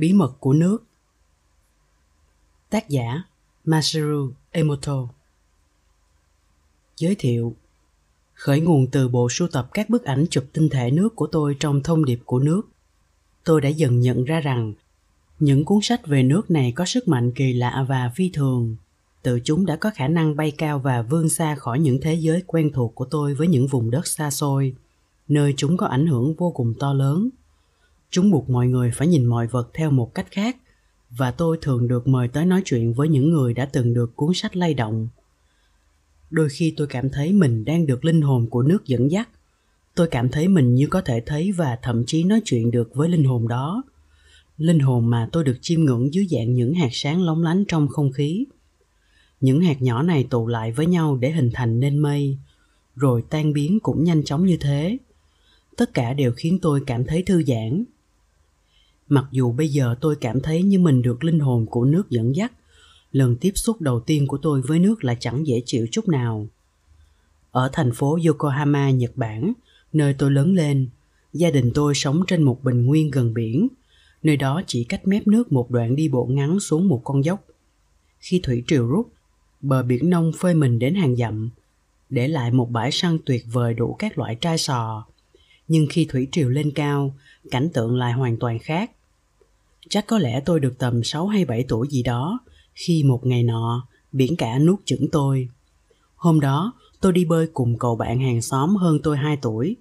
Bí mật của nước Tác giả Masaru Emoto Giới thiệu Khởi nguồn từ bộ sưu tập các bức ảnh chụp tinh thể nước của tôi trong thông điệp của nước. Tôi đã dần nhận ra rằng những cuốn sách về nước này có sức mạnh kỳ lạ và phi thường. Tự chúng đã có khả năng bay cao và vươn xa khỏi những thế giới quen thuộc của tôi với những vùng đất xa xôi, nơi chúng có ảnh hưởng vô cùng to lớn chúng buộc mọi người phải nhìn mọi vật theo một cách khác, và tôi thường được mời tới nói chuyện với những người đã từng được cuốn sách lay động. Đôi khi tôi cảm thấy mình đang được linh hồn của nước dẫn dắt. Tôi cảm thấy mình như có thể thấy và thậm chí nói chuyện được với linh hồn đó. Linh hồn mà tôi được chiêm ngưỡng dưới dạng những hạt sáng lóng lánh trong không khí. Những hạt nhỏ này tụ lại với nhau để hình thành nên mây, rồi tan biến cũng nhanh chóng như thế. Tất cả đều khiến tôi cảm thấy thư giãn mặc dù bây giờ tôi cảm thấy như mình được linh hồn của nước dẫn dắt, lần tiếp xúc đầu tiên của tôi với nước là chẳng dễ chịu chút nào. Ở thành phố yokohama, nhật bản, nơi tôi lớn lên, gia đình tôi sống trên một bình nguyên gần biển. Nơi đó chỉ cách mép nước một đoạn đi bộ ngắn xuống một con dốc. Khi thủy triều rút, bờ biển nông phơi mình đến hàng dặm, để lại một bãi săn tuyệt vời đủ các loại trai sò. Nhưng khi thủy triều lên cao, cảnh tượng lại hoàn toàn khác. Chắc có lẽ tôi được tầm 6 hay 7 tuổi gì đó, khi một ngày nọ, biển cả nuốt chửng tôi. Hôm đó, tôi đi bơi cùng cậu bạn hàng xóm hơn tôi 2 tuổi.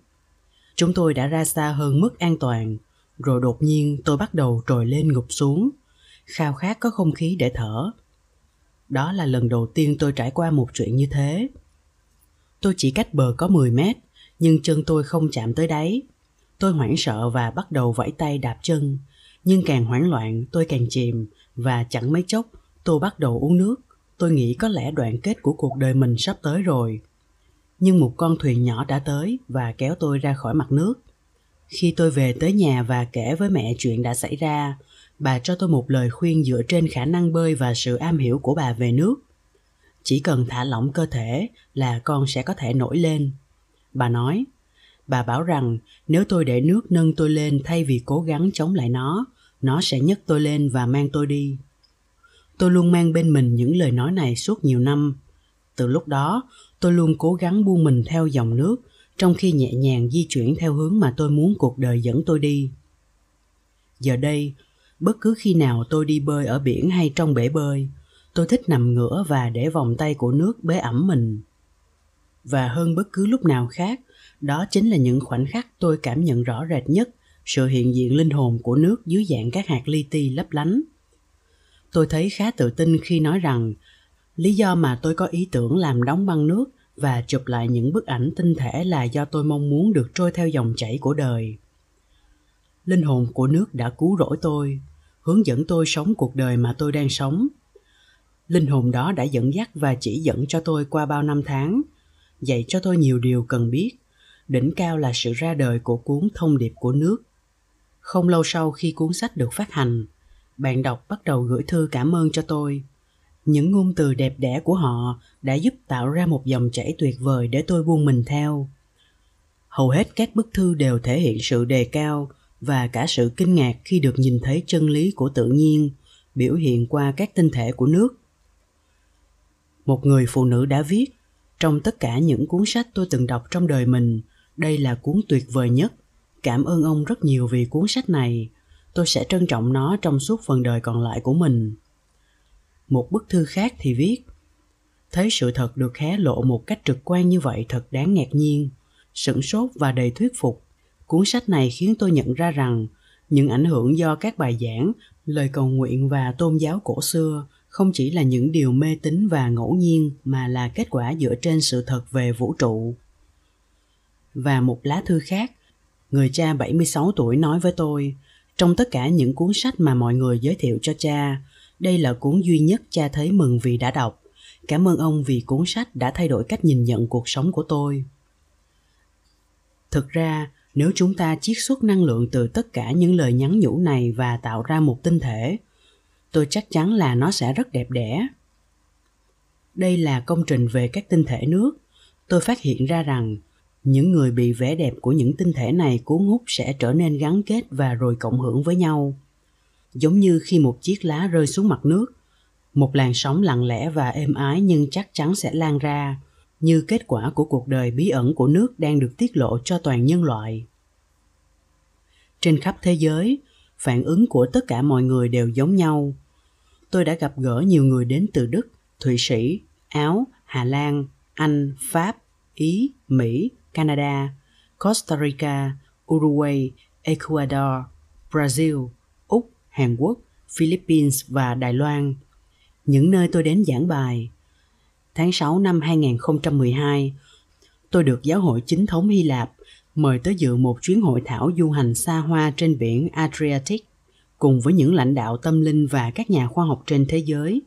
Chúng tôi đã ra xa hơn mức an toàn, rồi đột nhiên tôi bắt đầu trồi lên ngục xuống, khao khát có không khí để thở. Đó là lần đầu tiên tôi trải qua một chuyện như thế. Tôi chỉ cách bờ có 10 mét, nhưng chân tôi không chạm tới đáy. Tôi hoảng sợ và bắt đầu vẫy tay đạp chân, nhưng càng hoảng loạn, tôi càng chìm và chẳng mấy chốc, tôi bắt đầu uống nước. Tôi nghĩ có lẽ đoạn kết của cuộc đời mình sắp tới rồi. Nhưng một con thuyền nhỏ đã tới và kéo tôi ra khỏi mặt nước. Khi tôi về tới nhà và kể với mẹ chuyện đã xảy ra, bà cho tôi một lời khuyên dựa trên khả năng bơi và sự am hiểu của bà về nước. Chỉ cần thả lỏng cơ thể là con sẽ có thể nổi lên. Bà nói, bà bảo rằng nếu tôi để nước nâng tôi lên thay vì cố gắng chống lại nó nó sẽ nhấc tôi lên và mang tôi đi. Tôi luôn mang bên mình những lời nói này suốt nhiều năm. Từ lúc đó, tôi luôn cố gắng buông mình theo dòng nước, trong khi nhẹ nhàng di chuyển theo hướng mà tôi muốn cuộc đời dẫn tôi đi. Giờ đây, bất cứ khi nào tôi đi bơi ở biển hay trong bể bơi, tôi thích nằm ngửa và để vòng tay của nước bế ẩm mình. Và hơn bất cứ lúc nào khác, đó chính là những khoảnh khắc tôi cảm nhận rõ rệt nhất sự hiện diện linh hồn của nước dưới dạng các hạt li ti lấp lánh. Tôi thấy khá tự tin khi nói rằng lý do mà tôi có ý tưởng làm đóng băng nước và chụp lại những bức ảnh tinh thể là do tôi mong muốn được trôi theo dòng chảy của đời. Linh hồn của nước đã cứu rỗi tôi, hướng dẫn tôi sống cuộc đời mà tôi đang sống. Linh hồn đó đã dẫn dắt và chỉ dẫn cho tôi qua bao năm tháng, dạy cho tôi nhiều điều cần biết. Đỉnh cao là sự ra đời của cuốn Thông điệp của nước không lâu sau khi cuốn sách được phát hành, bạn đọc bắt đầu gửi thư cảm ơn cho tôi. Những ngôn từ đẹp đẽ của họ đã giúp tạo ra một dòng chảy tuyệt vời để tôi buông mình theo. Hầu hết các bức thư đều thể hiện sự đề cao và cả sự kinh ngạc khi được nhìn thấy chân lý của tự nhiên biểu hiện qua các tinh thể của nước. Một người phụ nữ đã viết, trong tất cả những cuốn sách tôi từng đọc trong đời mình, đây là cuốn tuyệt vời nhất Cảm ơn ông rất nhiều vì cuốn sách này. Tôi sẽ trân trọng nó trong suốt phần đời còn lại của mình. Một bức thư khác thì viết Thấy sự thật được hé lộ một cách trực quan như vậy thật đáng ngạc nhiên, sửng sốt và đầy thuyết phục. Cuốn sách này khiến tôi nhận ra rằng những ảnh hưởng do các bài giảng, lời cầu nguyện và tôn giáo cổ xưa không chỉ là những điều mê tín và ngẫu nhiên mà là kết quả dựa trên sự thật về vũ trụ. Và một lá thư khác Người cha 76 tuổi nói với tôi, trong tất cả những cuốn sách mà mọi người giới thiệu cho cha, đây là cuốn duy nhất cha thấy mừng vì đã đọc. Cảm ơn ông vì cuốn sách đã thay đổi cách nhìn nhận cuộc sống của tôi. Thực ra, nếu chúng ta chiết xuất năng lượng từ tất cả những lời nhắn nhủ này và tạo ra một tinh thể, tôi chắc chắn là nó sẽ rất đẹp đẽ. Đây là công trình về các tinh thể nước. Tôi phát hiện ra rằng những người bị vẻ đẹp của những tinh thể này cuốn hút sẽ trở nên gắn kết và rồi cộng hưởng với nhau. Giống như khi một chiếc lá rơi xuống mặt nước, một làn sóng lặng lẽ và êm ái nhưng chắc chắn sẽ lan ra, như kết quả của cuộc đời bí ẩn của nước đang được tiết lộ cho toàn nhân loại. Trên khắp thế giới, phản ứng của tất cả mọi người đều giống nhau. Tôi đã gặp gỡ nhiều người đến từ đức, thụy sĩ, áo, hà lan, anh, pháp, ý, mỹ canada costa rica uruguay ecuador brazil úc hàn quốc philippines và đài loan những nơi tôi đến giảng bài tháng 6 năm 2012, tôi được giáo hội chính thống Hy Lạp mời tới dự một chuyến hội thảo du hành xa hoa trên biển Adriatic cùng với những lãnh đạo tâm linh và các nhà khoa học trên thế giới.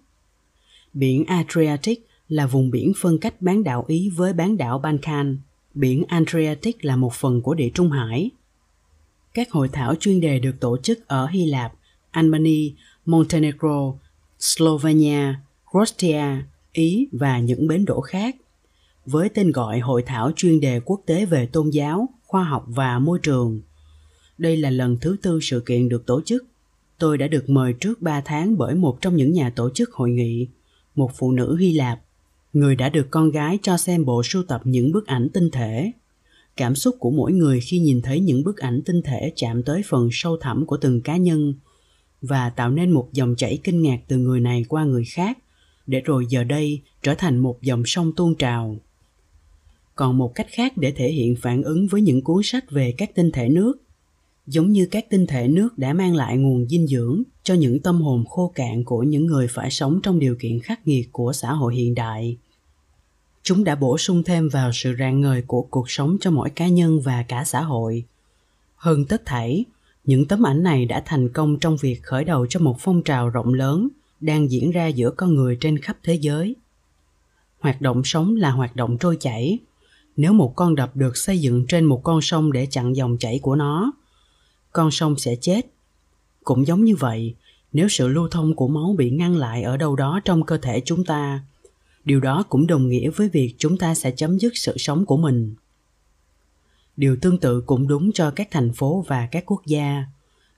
Biển Adriatic là vùng biển phân cách bán đảo Ý với bán đảo Balkan. Biển Adriatic là một phần của Địa Trung Hải. Các hội thảo chuyên đề được tổ chức ở Hy Lạp, Albania, Montenegro, Slovenia, Croatia, Ý và những bến đỗ khác với tên gọi Hội thảo chuyên đề quốc tế về tôn giáo, khoa học và môi trường. Đây là lần thứ tư sự kiện được tổ chức. Tôi đã được mời trước 3 tháng bởi một trong những nhà tổ chức hội nghị, một phụ nữ Hy Lạp, người đã được con gái cho xem bộ sưu tập những bức ảnh tinh thể. Cảm xúc của mỗi người khi nhìn thấy những bức ảnh tinh thể chạm tới phần sâu thẳm của từng cá nhân và tạo nên một dòng chảy kinh ngạc từ người này qua người khác, để rồi giờ đây trở thành một dòng sông tuôn trào còn một cách khác để thể hiện phản ứng với những cuốn sách về các tinh thể nước giống như các tinh thể nước đã mang lại nguồn dinh dưỡng cho những tâm hồn khô cạn của những người phải sống trong điều kiện khắc nghiệt của xã hội hiện đại. Chúng đã bổ sung thêm vào sự rạng ngời của cuộc sống cho mỗi cá nhân và cả xã hội. Hơn tất thảy, những tấm ảnh này đã thành công trong việc khởi đầu cho một phong trào rộng lớn đang diễn ra giữa con người trên khắp thế giới. Hoạt động sống là hoạt động trôi chảy. Nếu một con đập được xây dựng trên một con sông để chặn dòng chảy của nó con sông sẽ chết. Cũng giống như vậy, nếu sự lưu thông của máu bị ngăn lại ở đâu đó trong cơ thể chúng ta, điều đó cũng đồng nghĩa với việc chúng ta sẽ chấm dứt sự sống của mình. Điều tương tự cũng đúng cho các thành phố và các quốc gia.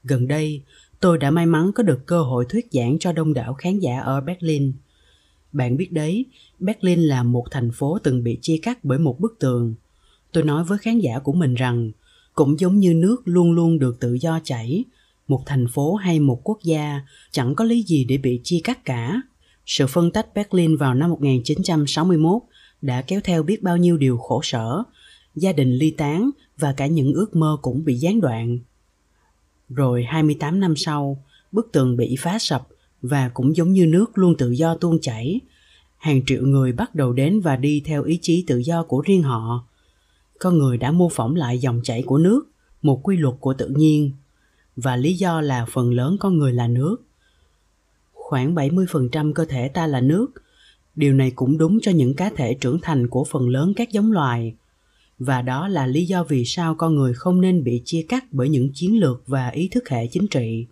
Gần đây, tôi đã may mắn có được cơ hội thuyết giảng cho đông đảo khán giả ở berlin. Bạn biết đấy, berlin là một thành phố từng bị chia cắt bởi một bức tường. Tôi nói với khán giả của mình rằng cũng giống như nước luôn luôn được tự do chảy một thành phố hay một quốc gia chẳng có lý gì để bị chia cắt cả. Sự phân tách Berlin vào năm 1961 đã kéo theo biết bao nhiêu điều khổ sở, gia đình ly tán và cả những ước mơ cũng bị gián đoạn. Rồi 28 năm sau, bức tường bị phá sập và cũng giống như nước luôn tự do tuôn chảy. Hàng triệu người bắt đầu đến và đi theo ý chí tự do của riêng họ. Con người đã mô phỏng lại dòng chảy của nước, một quy luật của tự nhiên. Và lý do là phần lớn con người là nước. Khoảng 70% cơ thể ta là nước. Điều này cũng đúng cho những cá thể trưởng thành của phần lớn các giống loài và đó là lý do vì sao con người không nên bị chia cắt bởi những chiến lược và ý thức hệ chính trị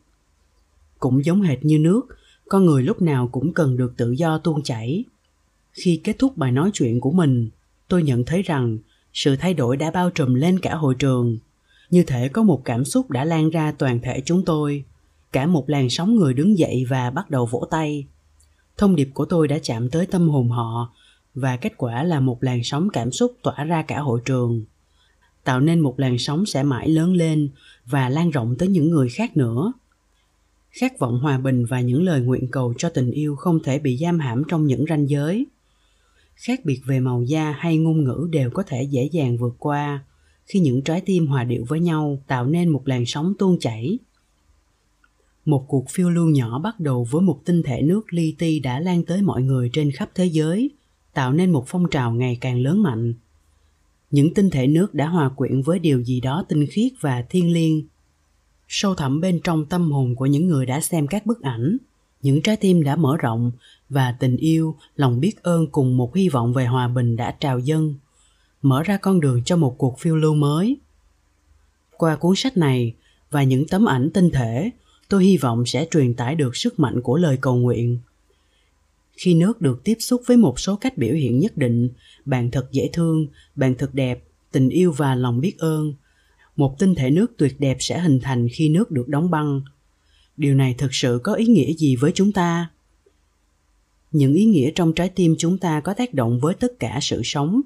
cũng giống hệt như nước con người lúc nào cũng cần được tự do tuôn chảy khi kết thúc bài nói chuyện của mình tôi nhận thấy rằng sự thay đổi đã bao trùm lên cả hội trường. Như thể có một cảm xúc đã lan ra toàn thể chúng tôi. Cả một làn sóng người đứng dậy và bắt đầu vỗ tay. Thông điệp của tôi đã chạm tới tâm hồn họ và kết quả là một làn sóng cảm xúc tỏa ra cả hội trường. Tạo nên một làn sóng sẽ mãi lớn lên và lan rộng tới những người khác nữa. Khát vọng hòa bình và những lời nguyện cầu cho tình yêu không thể bị giam hãm trong những ranh giới khác biệt về màu da hay ngôn ngữ đều có thể dễ dàng vượt qua. Khi những trái tim hòa điệu với nhau, tạo nên một làn sóng tuôn chảy. Một cuộc phiêu lưu nhỏ bắt đầu với một tinh thể nước li ti đã lan tới mọi người trên khắp thế giới, tạo nên một phong trào ngày càng lớn mạnh. Những tinh thể nước đã hòa quyện với điều gì đó tinh khiết và thiêng liêng. Sâu thẳm bên trong tâm hồn của những người đã xem các bức ảnh những trái tim đã mở rộng và tình yêu, lòng biết ơn cùng một hy vọng về hòa bình đã trào dâng. Mở ra con đường cho một cuộc phiêu lưu mới. Qua cuốn sách này và những tấm ảnh tinh thể, tôi hy vọng sẽ truyền tải được sức mạnh của lời cầu nguyện. Khi nước được tiếp xúc với một số cách biểu hiện nhất định, bạn thật dễ thương, bạn thật đẹp, tình yêu và lòng biết ơn. Một tinh thể nước tuyệt đẹp sẽ hình thành khi nước được đóng băng điều này thực sự có ý nghĩa gì với chúng ta? Những ý nghĩa trong trái tim chúng ta có tác động với tất cả sự sống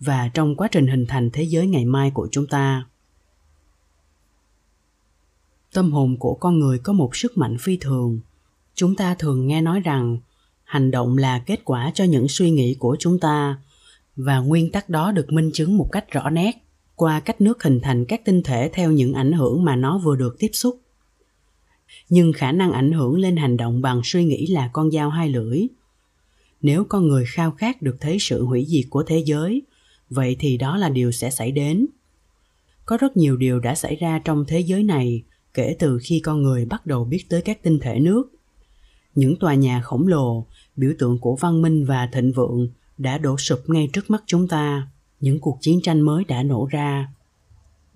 và trong quá trình hình thành thế giới ngày mai của chúng ta. Tâm hồn của con người có một sức mạnh phi thường. Chúng ta thường nghe nói rằng hành động là kết quả cho những suy nghĩ của chúng ta và nguyên tắc đó được minh chứng một cách rõ nét qua cách nước hình thành các tinh thể theo những ảnh hưởng mà nó vừa được tiếp xúc nhưng khả năng ảnh hưởng lên hành động bằng suy nghĩ là con dao hai lưỡi. Nếu con người khao khát được thấy sự hủy diệt của thế giới, vậy thì đó là điều sẽ xảy đến. Có rất nhiều điều đã xảy ra trong thế giới này kể từ khi con người bắt đầu biết tới các tinh thể nước. Những tòa nhà khổng lồ, biểu tượng của văn minh và thịnh vượng đã đổ sụp ngay trước mắt chúng ta. Những cuộc chiến tranh mới đã nổ ra.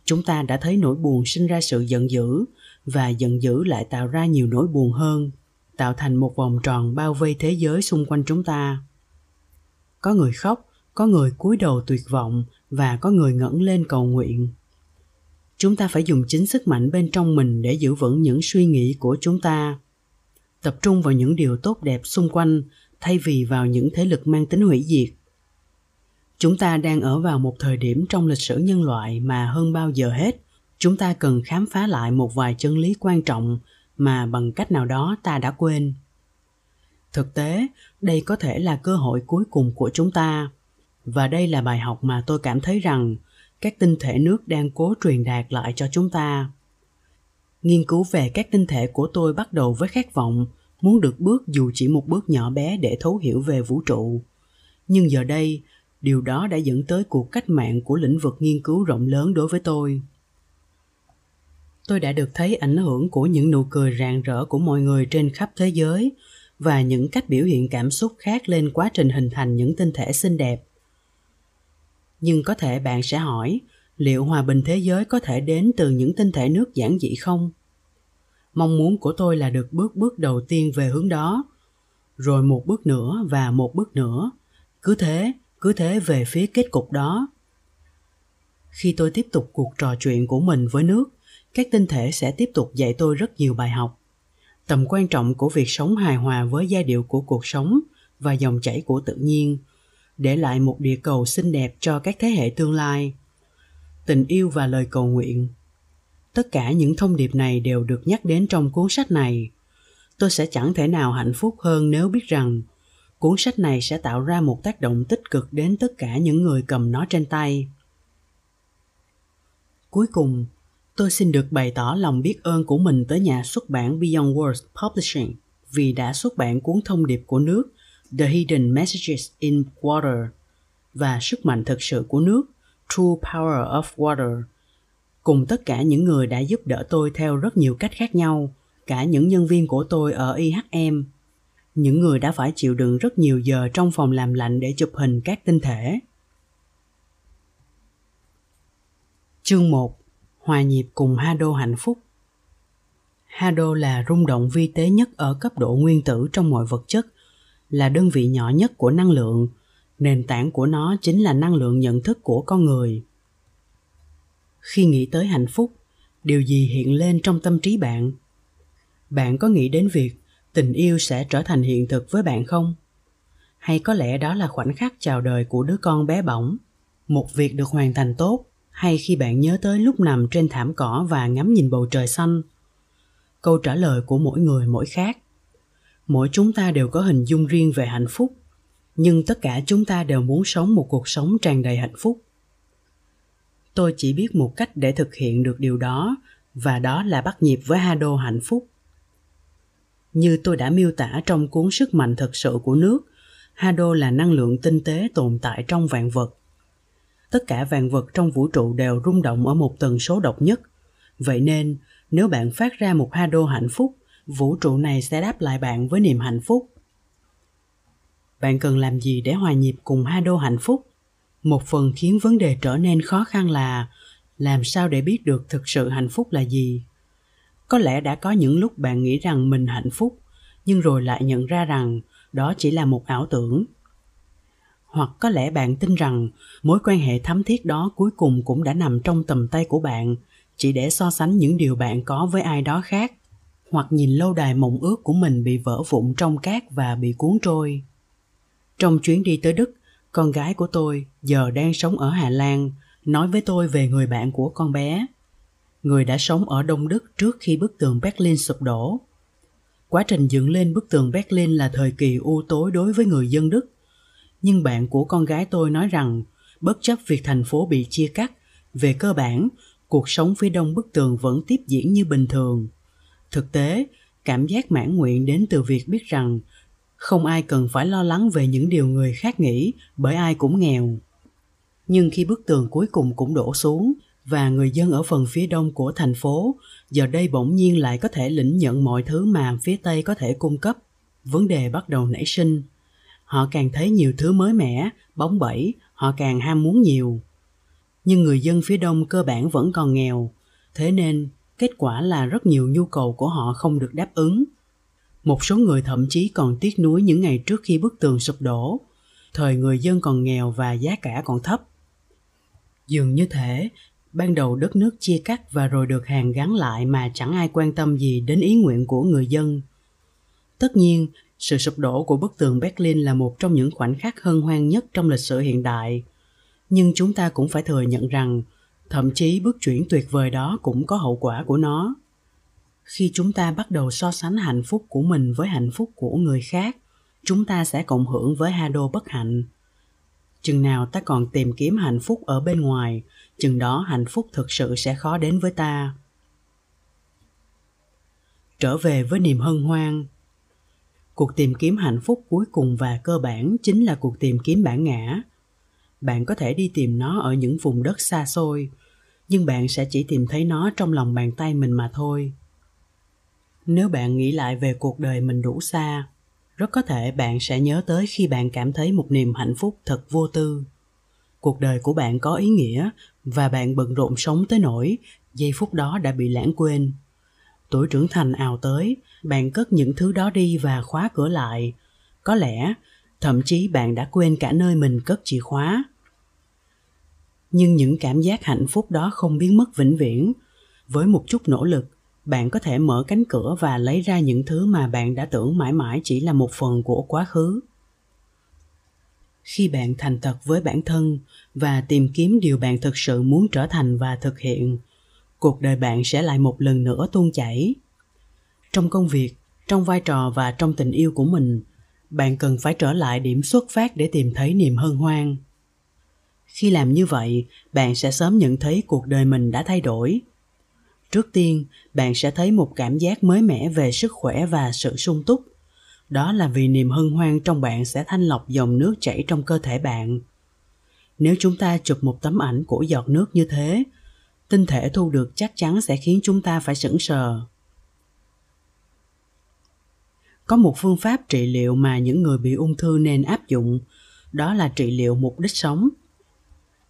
Chúng ta đã thấy nỗi buồn sinh ra sự giận dữ và giận dữ lại tạo ra nhiều nỗi buồn hơn, tạo thành một vòng tròn bao vây thế giới xung quanh chúng ta. Có người khóc, có người cúi đầu tuyệt vọng và có người ngẩng lên cầu nguyện. Chúng ta phải dùng chính sức mạnh bên trong mình để giữ vững những suy nghĩ của chúng ta. Tập trung vào những điều tốt đẹp xung quanh, thay vì vào những thế lực mang tính hủy diệt. Chúng ta đang ở vào một thời điểm trong lịch sử nhân loại mà hơn bao giờ hết chúng ta cần khám phá lại một vài chân lý quan trọng mà bằng cách nào đó ta đã quên. Thực tế, đây có thể là cơ hội cuối cùng của chúng ta. Và đây là bài học mà tôi cảm thấy rằng các tinh thể nước đang cố truyền đạt lại cho chúng ta. Nghiên cứu về các tinh thể của tôi bắt đầu với khát vọng muốn được bước dù chỉ một bước nhỏ bé để thấu hiểu về vũ trụ. Nhưng giờ đây, điều đó đã dẫn tới cuộc cách mạng của lĩnh vực nghiên cứu rộng lớn đối với tôi tôi đã được thấy ảnh hưởng của những nụ cười rạng rỡ của mọi người trên khắp thế giới và những cách biểu hiện cảm xúc khác lên quá trình hình thành những tinh thể xinh đẹp. Nhưng có thể bạn sẽ hỏi, liệu hòa bình thế giới có thể đến từ những tinh thể nước giản dị không? Mong muốn của tôi là được bước bước đầu tiên về hướng đó. Rồi một bước nữa và một bước nữa. Cứ thế cứ thế về phía kết cục đó. Khi tôi tiếp tục cuộc trò chuyện của mình với nước các tinh thể sẽ tiếp tục dạy tôi rất nhiều bài học. Tầm quan trọng của việc sống hài hòa với giai điệu của cuộc sống và dòng chảy của tự nhiên, để lại một địa cầu xinh đẹp cho các thế hệ tương lai. Tình yêu và lời cầu nguyện. Tất cả những thông điệp này đều được nhắc đến trong cuốn sách này. Tôi sẽ chẳng thể nào hạnh phúc hơn nếu biết rằng cuốn sách này sẽ tạo ra một tác động tích cực đến tất cả những người cầm nó trên tay. Cuối cùng tôi xin được bày tỏ lòng biết ơn của mình tới nhà xuất bản beyond words publishing vì đã xuất bản cuốn thông điệp của nước the hidden messages in water và sức mạnh thực sự của nước true power of water. Cùng tất cả những người đã giúp đỡ tôi theo rất nhiều cách khác nhau, cả những nhân viên của tôi ở IHM những người đã phải chịu đựng rất nhiều giờ trong phòng làm lạnh để chụp hình các tinh thể. Chương 1 Hòa nhịp cùng Hado hạnh phúc Hado là rung động vi tế nhất ở cấp độ nguyên tử trong mọi vật chất, là đơn vị nhỏ nhất của năng lượng, nền tảng của nó chính là năng lượng nhận thức của con người. Khi nghĩ tới hạnh phúc, điều gì hiện lên trong tâm trí bạn? Bạn có nghĩ đến việc tình yêu sẽ trở thành hiện thực với bạn không hay có lẽ đó là khoảnh khắc chào đời của đứa con bé bỏng một việc được hoàn thành tốt hay khi bạn nhớ tới lúc nằm trên thảm cỏ và ngắm nhìn bầu trời xanh? Câu trả lời của mỗi người mỗi khác. Mỗi chúng ta đều có hình dung riêng về hạnh phúc nhưng tất cả chúng ta đều muốn sống một cuộc sống tràn đầy hạnh phúc. Tôi chỉ biết một cách để thực hiện được điều đó và đó là bắt nhịp với hado hạnh phúc. Như tôi đã miêu tả trong cuốn Sức mạnh thực sự của nước, Hado là năng lượng tinh tế tồn tại trong vạn vật. Tất cả vạn vật trong vũ trụ đều rung động ở một tần số độc nhất. Vậy nên, nếu bạn phát ra một Hado hạnh phúc, vũ trụ này sẽ đáp lại bạn với niềm hạnh phúc. Bạn cần làm gì để hòa nhịp cùng Hado hạnh phúc? Một phần khiến vấn đề trở nên khó khăn là làm sao để biết được thực sự hạnh phúc là gì? có lẽ đã có những lúc bạn nghĩ rằng mình hạnh phúc nhưng rồi lại nhận ra rằng đó chỉ là một ảo tưởng hoặc có lẽ bạn tin rằng mối quan hệ thắm thiết đó cuối cùng cũng đã nằm trong tầm tay của bạn, chỉ để so sánh những điều bạn có với ai đó khác, hoặc nhìn lâu đài mộng ước của mình bị vỡ vụn trong cát và bị cuốn trôi. Trong chuyến đi tới đức, con gái của tôi giờ đang sống ở hà lan, nói với tôi về người bạn của con bé. Người đã sống ở đông đức trước khi bức tường berlin sụp đổ. Quá trình dựng lên bức tường berlin là thời kỳ u tối đối với người dân đức nhưng bạn của con gái tôi nói rằng, bất chấp việc thành phố bị chia cắt, về cơ bản, cuộc sống phía đông bức tường vẫn tiếp diễn như bình thường. Thực tế, cảm giác mãn nguyện đến từ việc biết rằng không ai cần phải lo lắng về những điều người khác nghĩ bởi ai cũng nghèo. Nhưng khi bức tường cuối cùng cũng đổ xuống và người dân ở phần phía đông của thành phố, giờ đây bỗng nhiên lại có thể lĩnh nhận mọi thứ mà phía tây có thể cung cấp, vấn đề bắt đầu nảy sinh họ càng thấy nhiều thứ mới mẻ, bóng bẩy, họ càng ham muốn nhiều. Nhưng người dân phía đông cơ bản vẫn còn nghèo. Thế nên, kết quả là rất nhiều nhu cầu của họ không được đáp ứng. Một số người thậm chí còn tiếc nuối những ngày trước khi bức tường sụp đổ. Thời người dân còn nghèo và giá cả còn thấp. Dường như thế, ban đầu đất nước chia cắt và rồi được hàn gắn lại mà chẳng ai quan tâm gì đến ý nguyện của người dân. Tất nhiên sự sụp đổ của bức tường berlin là một trong những khoảnh khắc hân hoan nhất trong lịch sử hiện đại. Nhưng chúng ta cũng phải thừa nhận rằng, thậm chí bước chuyển tuyệt vời đó cũng có hậu quả của nó. Khi chúng ta bắt đầu so sánh hạnh phúc của mình với hạnh phúc của người khác, chúng ta sẽ cộng hưởng với hai đô bất hạnh. Chừng nào ta còn tìm kiếm hạnh phúc ở bên ngoài, chừng đó hạnh phúc thực sự sẽ khó đến với ta. Trở về với niềm hân hoan cuộc tìm kiếm hạnh phúc cuối cùng và cơ bản chính là cuộc tìm kiếm bản ngã. Bạn có thể đi tìm nó ở những vùng đất xa xôi, nhưng bạn sẽ chỉ tìm thấy nó trong lòng bàn tay mình mà thôi. Nếu bạn nghĩ lại về cuộc đời mình đủ xa, rất có thể bạn sẽ nhớ tới khi bạn cảm thấy một niềm hạnh phúc thật vô tư. Cuộc đời của bạn có ý nghĩa và bạn bận rộn sống tới nỗi giây phút đó đã bị lãng quên tuổi trưởng thành ào tới bạn cất những thứ đó đi và khóa cửa lại. Có lẽ, thậm chí bạn đã quên cả nơi mình cất chìa khóa. Nhưng những cảm giác hạnh phúc đó không biến mất vĩnh viễn. Với một chút nỗ lực, bạn có thể mở cánh cửa và lấy ra những thứ mà bạn đã tưởng mãi mãi chỉ là một phần của quá khứ. Khi bạn thành thật với bản thân và tìm kiếm điều bạn thực sự muốn trở thành và thực hiện cuộc đời bạn sẽ lại một lần nữa tuôn chảy. Trong công việc, trong vai trò và trong tình yêu của mình, bạn cần phải trở lại điểm xuất phát để tìm thấy niềm hân hoan. Khi làm như vậy, bạn sẽ sớm nhận thấy cuộc đời mình đã thay đổi. Trước tiên, bạn sẽ thấy một cảm giác mới mẻ về sức khỏe và sự sung túc. Đó là vì niềm hân hoan trong bạn sẽ thanh lọc dòng nước chảy trong cơ thể bạn. Nếu chúng ta chụp một tấm ảnh của giọt nước như thế tinh thể thu được chắc chắn sẽ khiến chúng ta phải sững sờ. Có một phương pháp trị liệu mà những người bị ung thư nên áp dụng, đó là trị liệu mục đích sống.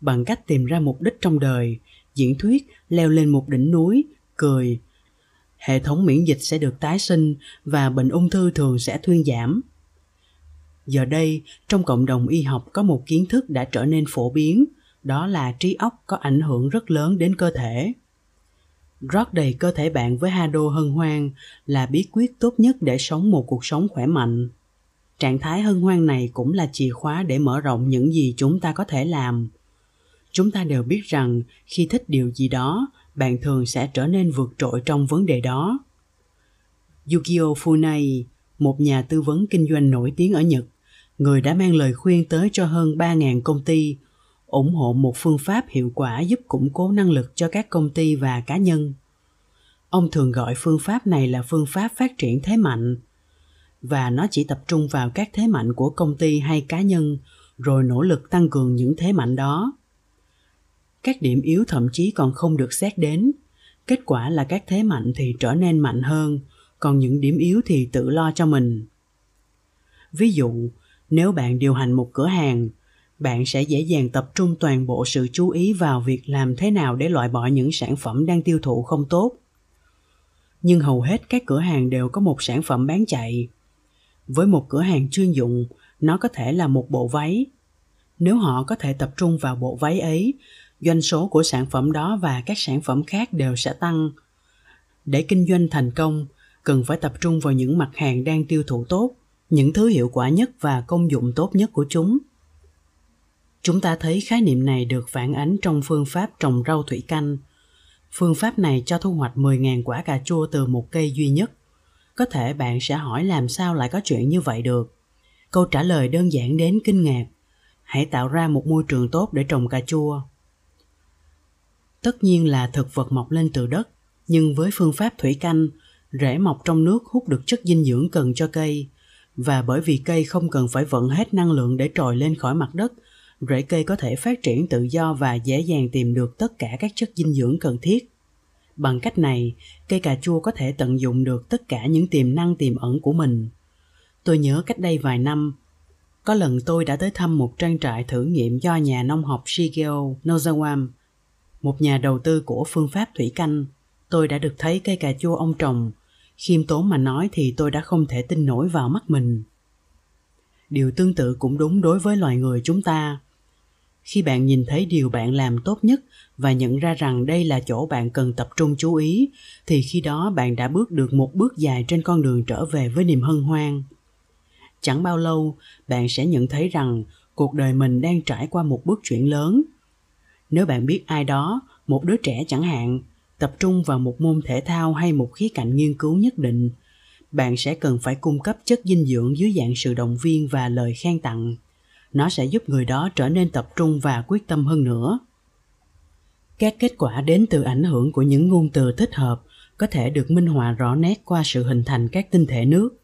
Bằng cách tìm ra mục đích trong đời, diễn thuyết leo lên một đỉnh núi, cười, hệ thống miễn dịch sẽ được tái sinh và bệnh ung thư thường sẽ thuyên giảm. Giờ đây, trong cộng đồng y học có một kiến thức đã trở nên phổ biến đó là trí óc có ảnh hưởng rất lớn đến cơ thể. Rót đầy cơ thể bạn với hado hân hoan là bí quyết tốt nhất để sống một cuộc sống khỏe mạnh. Trạng thái hân hoan này cũng là chìa khóa để mở rộng những gì chúng ta có thể làm. Chúng ta đều biết rằng khi thích điều gì đó, bạn thường sẽ trở nên vượt trội trong vấn đề đó. Yukio funai, một nhà tư vấn kinh doanh nổi tiếng ở nhật, người đã mang lời khuyên tới cho hơn 3.000 công ty ủng hộ một phương pháp hiệu quả giúp củng cố năng lực cho các công ty và cá nhân. Ông thường gọi phương pháp này là phương pháp phát triển thế mạnh, và nó chỉ tập trung vào các thế mạnh của công ty hay cá nhân, rồi nỗ lực tăng cường những thế mạnh đó. Các điểm yếu thậm chí còn không được xét đến. Kết quả là các thế mạnh thì trở nên mạnh hơn, còn những điểm yếu thì tự lo cho mình. Ví dụ, nếu bạn điều hành một cửa hàng bạn sẽ dễ dàng tập trung toàn bộ sự chú ý vào việc làm thế nào để loại bỏ những sản phẩm đang tiêu thụ không tốt nhưng hầu hết các cửa hàng đều có một sản phẩm bán chạy với một cửa hàng chuyên dụng nó có thể là một bộ váy Nếu họ có thể tập trung vào bộ váy ấy, doanh số của sản phẩm đó và các sản phẩm khác đều sẽ tăng. Để kinh doanh thành công, cần phải tập trung vào những mặt hàng đang tiêu thụ tốt, những thứ hiệu quả nhất và công dụng tốt nhất của chúng. Chúng ta thấy khái niệm này được phản ánh trong phương pháp trồng rau thủy canh. Phương pháp này cho thu hoạch 10.000 quả cà chua từ một cây duy nhất. Có thể bạn sẽ hỏi làm sao lại có chuyện như vậy được. Câu trả lời đơn giản đến kinh ngạc. Hãy tạo ra một môi trường tốt để trồng cà chua. Tất nhiên là thực vật mọc lên từ đất, nhưng với phương pháp thủy canh, rễ mọc trong nước hút được chất dinh dưỡng cần cho cây. Và bởi vì cây không cần phải vận hết năng lượng để trồi lên khỏi mặt đất, rễ cây có thể phát triển tự do và dễ dàng tìm được tất cả các chất dinh dưỡng cần thiết. Bằng cách này, cây cà chua có thể tận dụng được tất cả những tiềm năng tiềm ẩn của mình. Tôi nhớ cách đây vài năm, có lần tôi đã tới thăm một trang trại thử nghiệm do nhà nông học Shigeo Nozawam, một nhà đầu tư của phương pháp thủy canh. Tôi đã được thấy cây cà chua ông trồng. Khiêm tốn mà nói thì tôi đã không thể tin nổi vào mắt mình. Điều tương tự cũng đúng đối với loài người chúng ta. Khi bạn nhìn thấy điều bạn làm tốt nhất và nhận ra rằng đây là chỗ bạn cần tập trung chú ý, thì khi đó bạn đã bước được một bước dài trên con đường trở về với niềm hân hoan. Chẳng bao lâu bạn sẽ nhận thấy rằng cuộc đời mình đang trải qua một bước chuyển lớn. Nếu bạn biết ai đó một đứa trẻ chẳng hạn tập trung vào một môn thể thao hay một khía cạnh nghiên cứu nhất định bạn sẽ cần phải cung cấp chất dinh dưỡng dưới dạng sự động viên và lời khen tặng nó sẽ giúp người đó trở nên tập trung và quyết tâm hơn nữa. Các kết quả đến từ ảnh hưởng của những ngôn từ thích hợp có thể được minh họa rõ nét qua sự hình thành các tinh thể nước.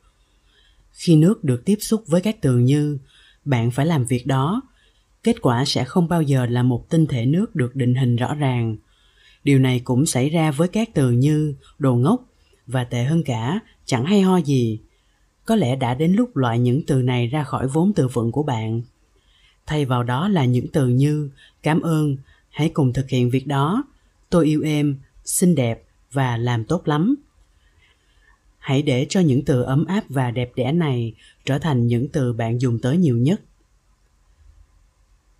Khi nước được tiếp xúc với các từ như bạn phải làm việc đó kết quả sẽ không bao giờ là một tinh thể nước được định hình rõ ràng. Điều này cũng xảy ra với các từ như đồ ngốc và tệ hơn cả chẳng hay ho gì có lẽ đã đến lúc loại những từ này ra khỏi vốn từ vựng của bạn thay vào đó là những từ như, cảm ơn, hãy cùng thực hiện việc đó, tôi yêu em, xinh đẹp và làm tốt lắm. Hãy để cho những từ ấm áp và đẹp đẽ này trở thành những từ bạn dùng tới nhiều nhất.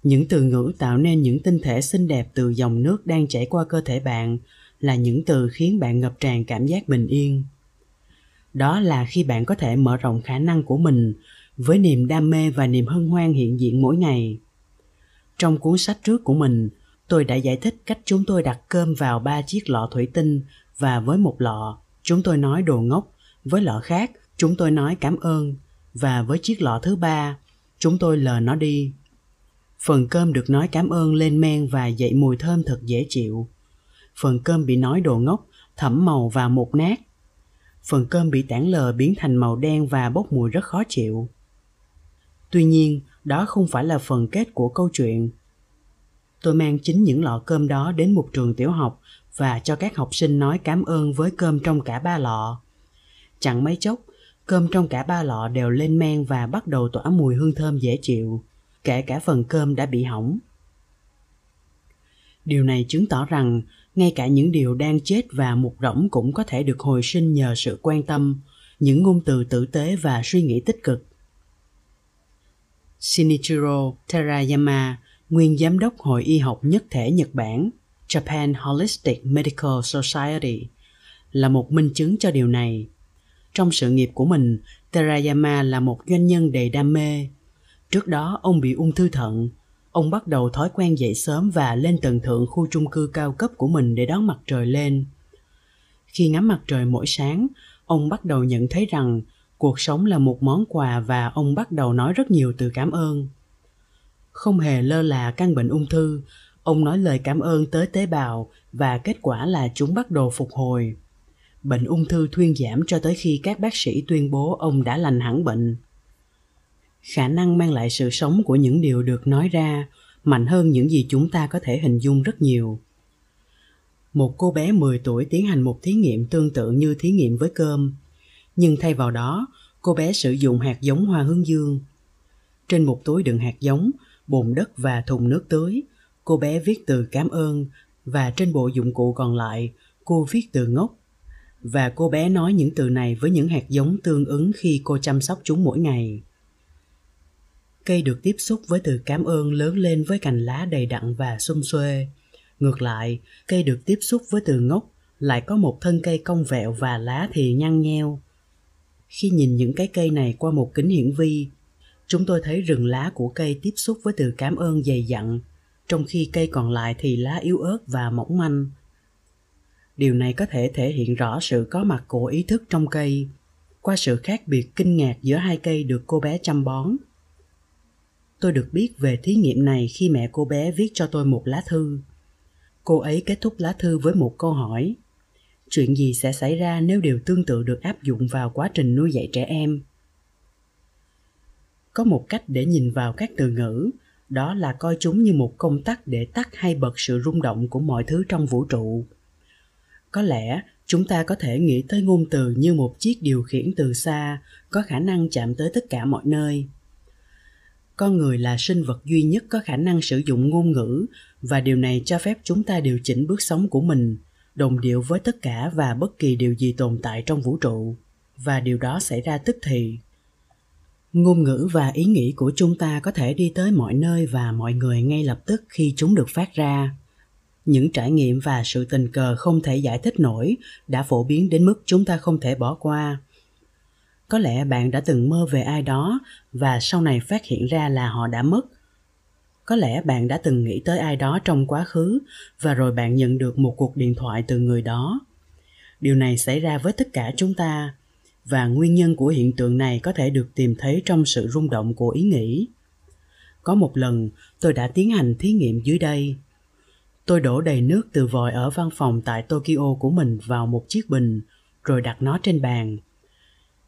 Những từ ngữ tạo nên những tinh thể xinh đẹp từ dòng nước đang chảy qua cơ thể bạn là những từ khiến bạn ngập tràn cảm giác bình yên. Đó là khi bạn có thể mở rộng khả năng của mình với niềm đam mê và niềm hân hoan hiện diện mỗi ngày. Trong cuốn sách trước của mình, tôi đã giải thích cách chúng tôi đặt cơm vào ba chiếc lọ thủy tinh và với một lọ, chúng tôi nói đồ ngốc, với lọ khác, chúng tôi nói cảm ơn và với chiếc lọ thứ ba, chúng tôi lờ nó đi. Phần cơm được nói cảm ơn lên men và dậy mùi thơm thật dễ chịu. Phần cơm bị nói đồ ngốc, thẩm màu và một nát. Phần cơm bị tản lờ biến thành màu đen và bốc mùi rất khó chịu tuy nhiên đó không phải là phần kết của câu chuyện tôi mang chính những lọ cơm đó đến một trường tiểu học và cho các học sinh nói cảm ơn với cơm trong cả ba lọ Chẳng mấy chốc, cơm trong cả ba lọ đều lên men và bắt đầu tỏa mùi hương thơm dễ chịu, kể cả phần cơm đã bị hỏng. Điều này chứng tỏ rằng ngay cả những điều đang chết và mục rỗng cũng có thể được hồi sinh nhờ sự quan tâm, những ngôn từ tử tế và suy nghĩ tích cực. Shinichiro Terayama, nguyên giám đốc Hội Y học nhất thể Nhật Bản, Japan Holistic Medical Society, là một minh chứng cho điều này. Trong sự nghiệp của mình, Terayama là một doanh nhân đầy đam mê. Trước đó ông bị ung thư thận. Ông bắt đầu thói quen dậy sớm và lên tầng thượng khu chung cư cao cấp của mình để đón mặt trời lên. Khi ngắm mặt trời mỗi sáng, ông bắt đầu nhận thấy rằng cuộc sống là một món quà và ông bắt đầu nói rất nhiều từ cảm ơn. Không hề lơ là căn bệnh ung thư, ông nói lời cảm ơn tới tế bào và kết quả là chúng bắt đầu phục hồi bệnh ung thư thuyên giảm cho tới khi các bác sĩ tuyên bố ông đã lành hẳn bệnh khả năng mang lại sự sống của những điều được nói ra mạnh hơn những gì chúng ta có thể hình dung rất nhiều. Một cô bé 10 tuổi tiến hành một thí nghiệm tương tự như thí nghiệm với cơm, nhưng thay vào đó, cô bé sử dụng hạt giống hoa hướng dương. Trên một túi đựng hạt giống, bồn đất và thùng nước tưới, cô bé viết từ cảm ơn và trên bộ dụng cụ còn lại, cô viết từ ngốc. Và cô bé nói những từ này với những hạt giống tương ứng khi cô chăm sóc chúng mỗi ngày. Cây được tiếp xúc với từ cảm ơn lớn lên với cành lá đầy đặn và xum xuê. Ngược lại cây được tiếp xúc với từ ngốc lại có một thân cây cong vẹo và lá thì nhăn nheo khi nhìn những cái cây này qua một kính hiển vi, chúng tôi thấy rừng lá của cây tiếp xúc với từ cảm ơn dày dặn, trong khi cây còn lại thì lá yếu ớt và mỏng manh. Điều này có thể thể hiện rõ sự có mặt của ý thức trong cây, qua sự khác biệt kinh ngạc giữa hai cây được cô bé chăm bón. Tôi được biết về thí nghiệm này khi mẹ cô bé viết cho tôi một lá thư. Cô ấy kết thúc lá thư với một câu hỏi chuyện gì sẽ xảy ra nếu điều tương tự được áp dụng vào quá trình nuôi dạy trẻ em? Có một cách để nhìn vào các từ ngữ, đó là coi chúng như một công tắc để tắt hay bật sự rung động của mọi thứ trong vũ trụ. Có lẽ, chúng ta có thể nghĩ tới ngôn từ như một chiếc điều khiển từ xa, có khả năng chạm tới tất cả mọi nơi. Con người là sinh vật duy nhất có khả năng sử dụng ngôn ngữ, và điều này cho phép chúng ta điều chỉnh bước sống của mình đồng điệu với tất cả và bất kỳ điều gì tồn tại trong vũ trụ, và điều đó xảy ra tức thì. Ngôn ngữ và ý nghĩ của chúng ta có thể đi tới mọi nơi và mọi người ngay lập tức khi chúng được phát ra. Những trải nghiệm và sự tình cờ không thể giải thích nổi đã phổ biến đến mức chúng ta không thể bỏ qua. Có lẽ bạn đã từng mơ về ai đó và sau này phát hiện ra là họ đã mất có lẽ bạn đã từng nghĩ tới ai đó trong quá khứ và rồi bạn nhận được một cuộc điện thoại từ người đó. Điều này xảy ra với tất cả chúng ta và nguyên nhân của hiện tượng này có thể được tìm thấy trong sự rung động của ý nghĩ. Có một lần, tôi đã tiến hành thí nghiệm dưới đây. Tôi đổ đầy nước từ vòi ở văn phòng tại tokyo của mình vào một chiếc bình, rồi đặt nó trên bàn.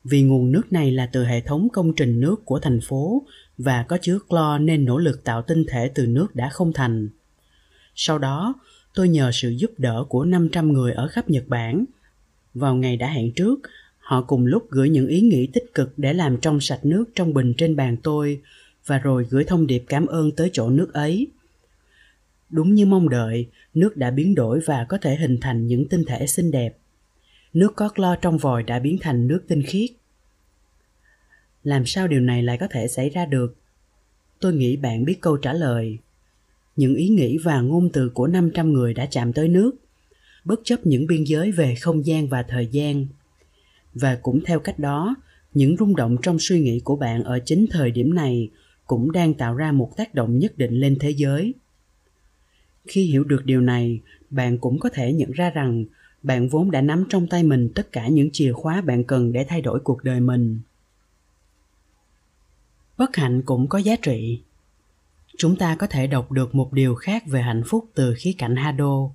Vì nguồn nước này là từ hệ thống công trình nước của thành phố và có chứa clo nên nỗ lực tạo tinh thể từ nước đã không thành. Sau đó, tôi nhờ sự giúp đỡ của 500 người ở khắp Nhật Bản. Vào ngày đã hẹn trước, họ cùng lúc gửi những ý nghĩ tích cực để làm trong sạch nước trong bình trên bàn tôi và rồi gửi thông điệp cảm ơn tới chỗ nước ấy. Đúng như mong đợi, nước đã biến đổi và có thể hình thành những tinh thể xinh đẹp nước có clo trong vòi đã biến thành nước tinh khiết. Làm sao điều này lại có thể xảy ra được? Tôi nghĩ bạn biết câu trả lời. Những ý nghĩ và ngôn từ của 500 người đã chạm tới nước, bất chấp những biên giới về không gian và thời gian. Và cũng theo cách đó, những rung động trong suy nghĩ của bạn ở chính thời điểm này cũng đang tạo ra một tác động nhất định lên thế giới. Khi hiểu được điều này, bạn cũng có thể nhận ra rằng bạn vốn đã nắm trong tay mình tất cả những chìa khóa bạn cần để thay đổi cuộc đời mình bất hạnh cũng có giá trị. Chúng ta có thể đọc được một điều khác về hạnh phúc từ khía cạnh hado.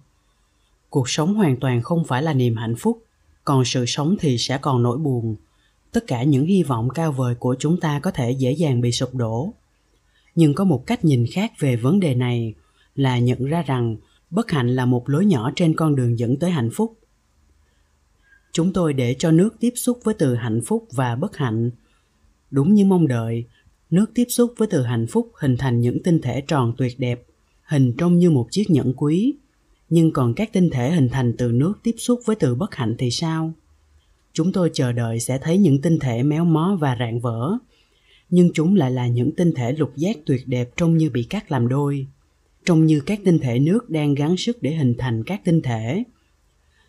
Cuộc sống hoàn toàn không phải là niềm hạnh phúc, còn sự sống thì sẽ còn nỗi buồn. Tất cả những hy vọng cao vời của chúng ta có thể dễ dàng bị sụp đổ. Nhưng có một cách nhìn khác về vấn đề này là nhận ra rằng bất hạnh là một lối nhỏ trên con đường dẫn tới hạnh phúc. Chúng tôi để cho nước tiếp xúc với từ hạnh phúc và bất hạnh. Đúng như mong đợi nước tiếp xúc với từ hạnh phúc hình thành những tinh thể tròn tuyệt đẹp, hình trông như một chiếc nhẫn quý. Nhưng còn các tinh thể hình thành từ nước tiếp xúc với từ bất hạnh thì sao? Chúng tôi chờ đợi sẽ thấy những tinh thể méo mó và rạn vỡ. Nhưng chúng lại là những tinh thể lục giác tuyệt đẹp trông như bị cắt làm đôi, trông như các tinh thể nước đang gắng sức để hình thành các tinh thể.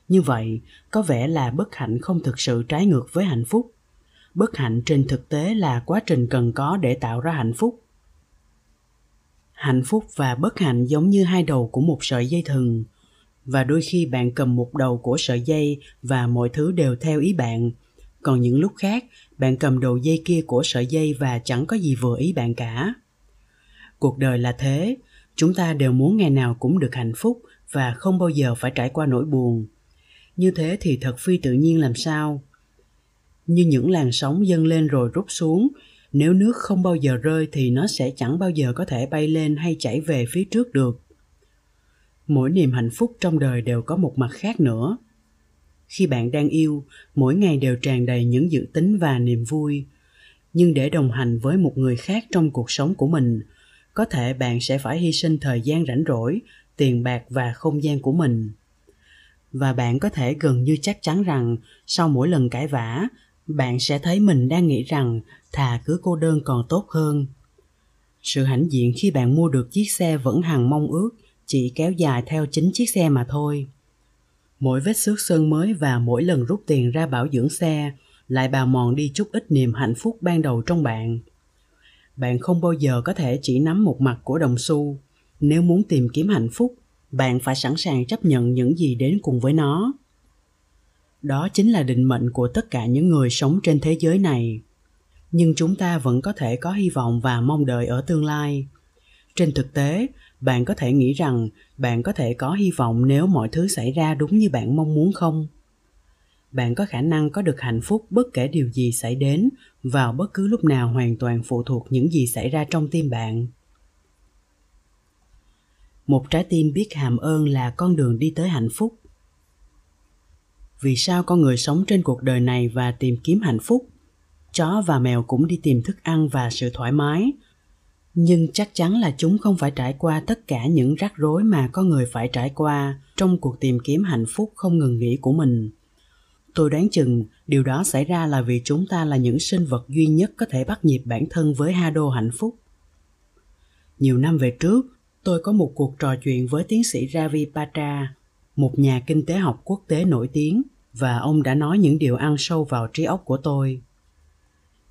Như vậy, có vẻ là bất hạnh không thực sự trái ngược với hạnh phúc bất hạnh trên thực tế là quá trình cần có để tạo ra hạnh phúc. Hạnh phúc và bất hạnh giống như hai đầu của một sợi dây thừng, và đôi khi bạn cầm một đầu của sợi dây và mọi thứ đều theo ý bạn. Còn những lúc khác, bạn cầm đầu dây kia của sợi dây và chẳng có gì vừa ý bạn cả. Cuộc đời là thế, chúng ta đều muốn ngày nào cũng được hạnh phúc và không bao giờ phải trải qua nỗi buồn. Như thế thì thật phi tự nhiên làm sao? Như những làn sóng dâng lên rồi rút xuống. Nếu nước không bao giờ rơi thì nó sẽ chẳng bao giờ có thể bay lên hay chảy về phía trước được. Mỗi niềm hạnh phúc trong đời đều có một mặt khác nữa. Khi bạn đang yêu, mỗi ngày đều tràn đầy những dự tính và niềm vui. Nhưng để đồng hành với một người khác trong cuộc sống của mình, có thể bạn sẽ phải hy sinh thời gian rảnh rỗi, tiền bạc và không gian của mình. Và bạn có thể gần như chắc chắn rằng, sau mỗi lần cãi vã bạn sẽ thấy mình đang nghĩ rằng thà cứ cô đơn còn tốt hơn. Sự hãnh diện khi bạn mua được chiếc xe vẫn hằng mong ước, chỉ kéo dài theo chính chiếc xe mà thôi. Mỗi vết xước sơn mới và mỗi lần rút tiền ra bảo dưỡng xe lại bào mòn đi chút ít niềm hạnh phúc ban đầu trong bạn. Bạn không bao giờ có thể chỉ nắm một mặt của đồng xu. Nếu muốn tìm kiếm hạnh phúc, bạn phải sẵn sàng chấp nhận những gì đến cùng với nó đó chính là định mệnh của tất cả những người sống trên thế giới này. Nhưng chúng ta vẫn có thể có hy vọng và mong đợi ở tương lai. Trên thực tế, bạn có thể nghĩ rằng bạn có thể có hy vọng nếu mọi thứ xảy ra đúng như bạn mong muốn không? Bạn có khả năng có được hạnh phúc bất kể điều gì xảy đến vào bất cứ lúc nào hoàn toàn phụ thuộc những gì xảy ra trong tim bạn. Một trái tim biết hàm ơn là con đường đi tới hạnh phúc vì sao con người sống trên cuộc đời này và tìm kiếm hạnh phúc. Chó và mèo cũng đi tìm thức ăn và sự thoải mái. Nhưng chắc chắn là chúng không phải trải qua tất cả những rắc rối mà con người phải trải qua trong cuộc tìm kiếm hạnh phúc không ngừng nghỉ của mình. Tôi đoán chừng điều đó xảy ra là vì chúng ta là những sinh vật duy nhất có thể bắt nhịp bản thân với hado hạnh phúc. Nhiều năm về trước, tôi có một cuộc trò chuyện với tiến sĩ ravi patra một nhà kinh tế học quốc tế nổi tiếng, và ông đã nói những điều ăn sâu vào trí óc của tôi.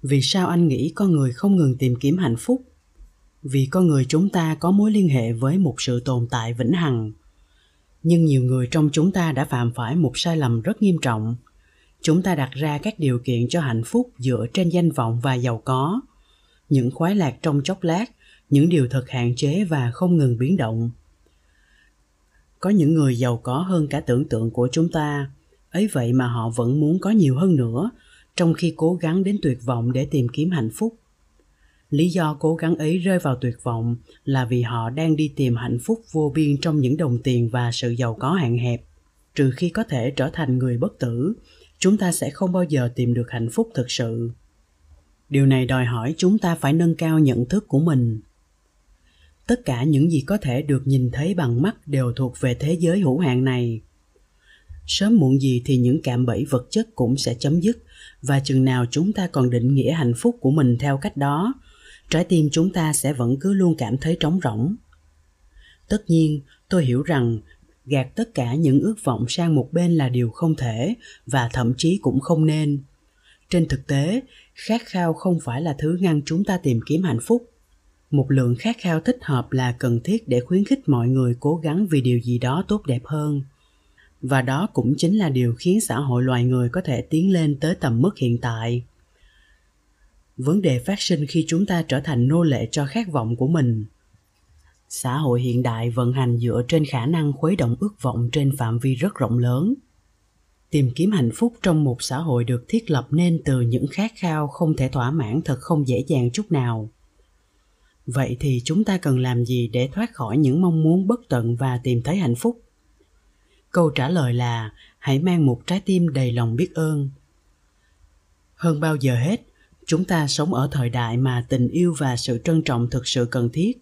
Vì sao anh nghĩ con người không ngừng tìm kiếm hạnh phúc? Vì con người chúng ta có mối liên hệ với một sự tồn tại vĩnh hằng. Nhưng nhiều người trong chúng ta đã phạm phải một sai lầm rất nghiêm trọng. Chúng ta đặt ra các điều kiện cho hạnh phúc dựa trên danh vọng và giàu có. Những khoái lạc trong chốc lát, những điều thật hạn chế và không ngừng biến động có những người giàu có hơn cả tưởng tượng của chúng ta. Ấy vậy mà họ vẫn muốn có nhiều hơn nữa, trong khi cố gắng đến tuyệt vọng để tìm kiếm hạnh phúc. Lý do cố gắng ấy rơi vào tuyệt vọng là vì họ đang đi tìm hạnh phúc vô biên trong những đồng tiền và sự giàu có hạn hẹp. Trừ khi có thể trở thành người bất tử, chúng ta sẽ không bao giờ tìm được hạnh phúc thực sự. Điều này đòi hỏi chúng ta phải nâng cao nhận thức của mình tất cả những gì có thể được nhìn thấy bằng mắt đều thuộc về thế giới hữu hạn này. Sớm muộn gì thì những cạm bẫy vật chất cũng sẽ chấm dứt, và chừng nào chúng ta còn định nghĩa hạnh phúc của mình theo cách đó, trái tim chúng ta sẽ vẫn cứ luôn cảm thấy trống rỗng. Tất nhiên, tôi hiểu rằng gạt tất cả những ước vọng sang một bên là điều không thể và thậm chí cũng không nên. Trên thực tế, khát khao không phải là thứ ngăn chúng ta tìm kiếm hạnh phúc một lượng khát khao thích hợp là cần thiết để khuyến khích mọi người cố gắng vì điều gì đó tốt đẹp hơn. Và đó cũng chính là điều khiến xã hội loài người có thể tiến lên tới tầm mức hiện tại. Vấn đề phát sinh khi chúng ta trở thành nô lệ cho khát vọng của mình. Xã hội hiện đại vận hành dựa trên khả năng khuấy động ước vọng trên phạm vi rất rộng lớn. Tìm kiếm hạnh phúc trong một xã hội được thiết lập nên từ những khát khao không thể thỏa mãn thật không dễ dàng chút nào vậy thì chúng ta cần làm gì để thoát khỏi những mong muốn bất tận và tìm thấy hạnh phúc? Câu trả lời là hãy mang một trái tim đầy lòng biết ơn. Hơn bao giờ hết chúng ta sống ở thời đại mà tình yêu và sự trân trọng thực sự cần thiết.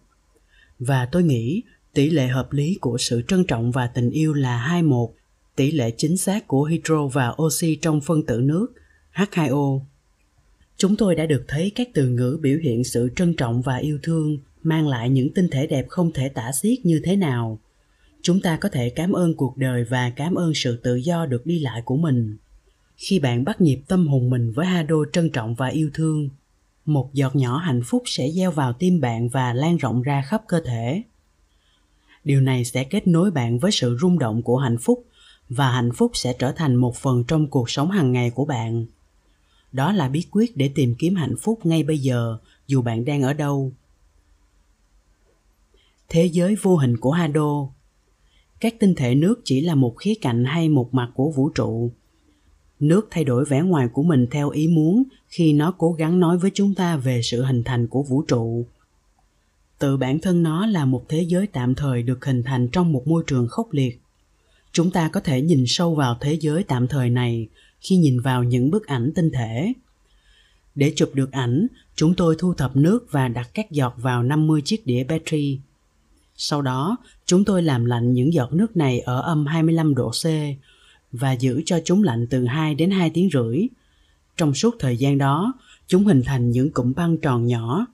Và tôi nghĩ tỷ lệ hợp lý của sự trân trọng và tình yêu là 21, tỷ lệ chính xác của hydro và oxy trong phân tử nước H2O. Chúng tôi đã được thấy các từ ngữ biểu hiện sự trân trọng và yêu thương mang lại những tinh thể đẹp không thể tả xiết như thế nào. Chúng ta có thể cảm ơn cuộc đời và cảm ơn sự tự do được đi lại của mình khi bạn bắt nhịp tâm hồn mình với hai đô trân trọng và yêu thương, một giọt nhỏ hạnh phúc sẽ gieo vào tim bạn và lan rộng ra khắp cơ thể. Điều này sẽ kết nối bạn với sự rung động của hạnh phúc và hạnh phúc sẽ trở thành một phần trong cuộc sống hàng ngày của bạn. Đó là bí quyết để tìm kiếm hạnh phúc ngay bây giờ, dù bạn đang ở đâu. Thế giới vô hình của Hado. Các tinh thể nước chỉ là một khía cạnh hay một mặt của vũ trụ. Nước thay đổi vẻ ngoài của mình theo ý muốn khi nó cố gắng nói với chúng ta về sự hình thành của vũ trụ. Tự bản thân nó là một thế giới tạm thời được hình thành trong một môi trường khốc liệt. Chúng ta có thể nhìn sâu vào thế giới tạm thời này khi nhìn vào những bức ảnh tinh thể. Để chụp được ảnh, chúng tôi thu thập nước và đặt các giọt vào 50 chiếc đĩa battery. Sau đó, chúng tôi làm lạnh những giọt nước này ở âm 25 độ C và giữ cho chúng lạnh từ 2 đến 2 tiếng rưỡi. Trong suốt thời gian đó, chúng hình thành những cụm băng tròn nhỏ.